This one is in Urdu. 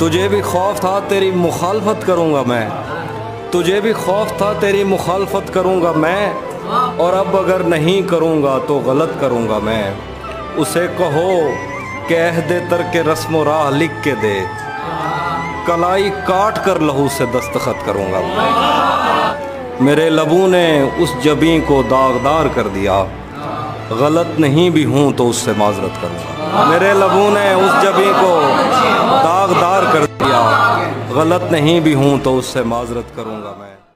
تجھے بھی خوف تھا، تیری مخالفت کروں گا میں۔ تجھے بھی خوف تھا، تیری مخالفت کروں گا میں۔ اور اب اگر نہیں کروں گا تو غلط کروں گا میں۔ اسے کہو، کہہ دے تر کے رسم و راہ لکھ کے دے۔ کلائی کاٹ کر لہو سے دستخط کروں گا۔ میرے لبوں نے اس جبیں کو داغدار کر دیا۔ غلط نہیں بھی ہوں تو اس سے معذرت کروں گا۔ میرے لبوں نے اس جبیں غلط نہیں بھی ہوں تو اس سے معذرت کروں گا میں۔